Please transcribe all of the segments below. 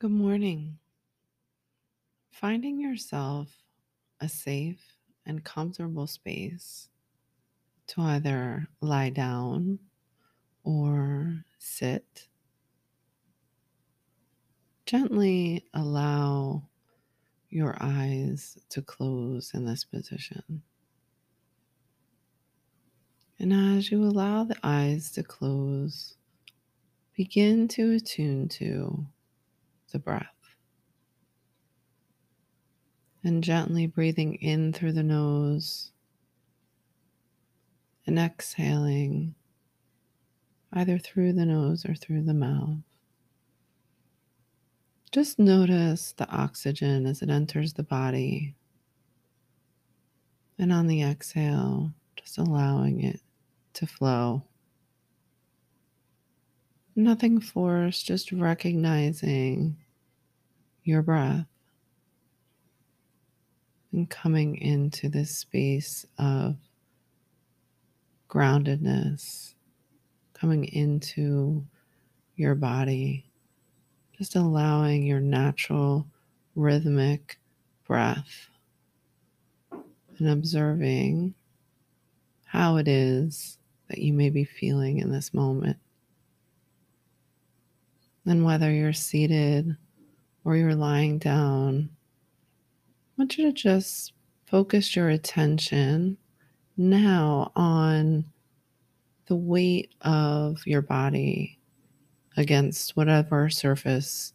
Good morning. Finding yourself a safe and comfortable space to either lie down or sit. Gently allow your eyes to close in this position. And as you allow the eyes to close, begin to attune to the breath. And gently breathing in through the nose and exhaling either through the nose or through the mouth. Just notice the oxygen as it enters the body. And on the exhale, just allowing it to flow. Nothing forced, just recognizing your breath and coming into this space of groundedness, coming into your body, just allowing your natural rhythmic breath and observing how it is that you may be feeling in this moment. And whether you're seated or you're lying down, I want you to just focus your attention now on the weight of your body against whatever surface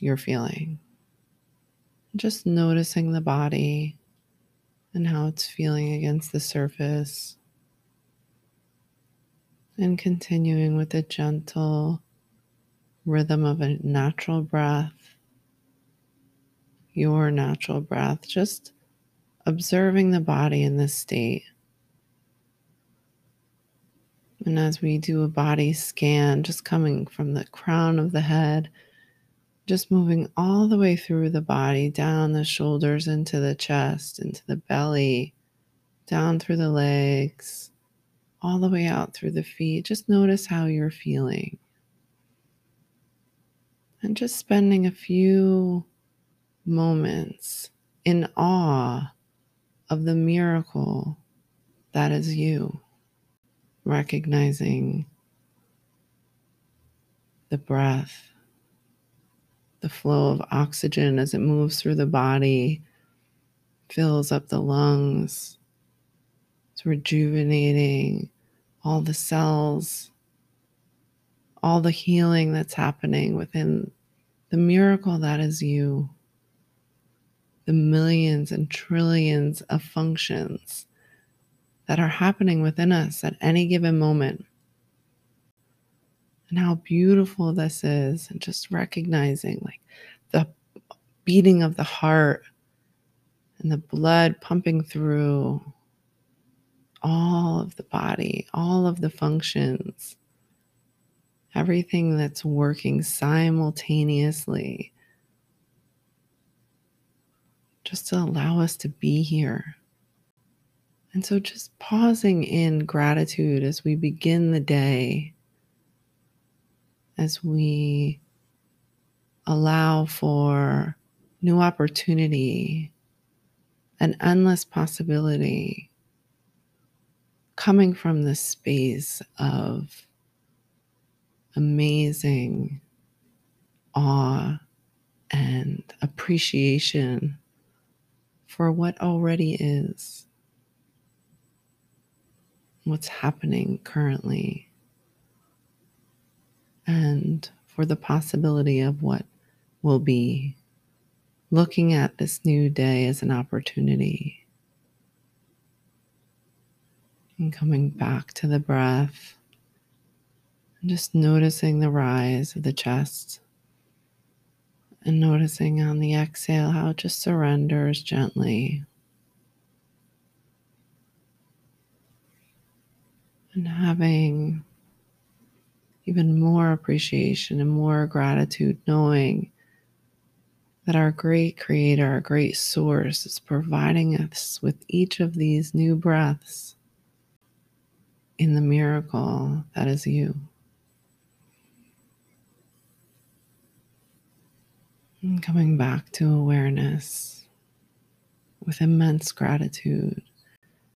you're feeling. Just noticing the body and how it's feeling against the surface. And continuing with a gentle rhythm of a natural breath your natural breath, just observing the body in this state. And as we do a body scan, just coming from the crown of the head, just moving all the way through the body, down the shoulders, into the chest, into the belly, down through the legs, all the way out through the feet. Just notice how you're feeling. And just spending a few moments in awe of the miracle that is you, recognizing the breath, the flow of oxygen as it moves through the body, fills up the lungs, it's rejuvenating all the cells, all the healing that's happening within the miracle that is you the millions and trillions of functions that are happening within us at any given moment. And how beautiful this is, and just recognizing like the beating of the heart and the blood pumping through all of the body, all of the functions, everything that's working simultaneously. Just to allow us to be here. And so, just pausing in gratitude as we begin the day, as we allow for new opportunity, an endless possibility. Coming from this space of amazing awe and appreciation for what already is, what's happening currently, and for the possibility of what will be. Looking at this new day as an opportunity. And coming back to the breath just noticing the rise of the chest and noticing on the exhale how it just surrenders gently. And having even more appreciation and more gratitude, knowing that our great creator, our great source, is providing us with each of these new breaths in the miracle that is you. And coming back to awareness with immense gratitude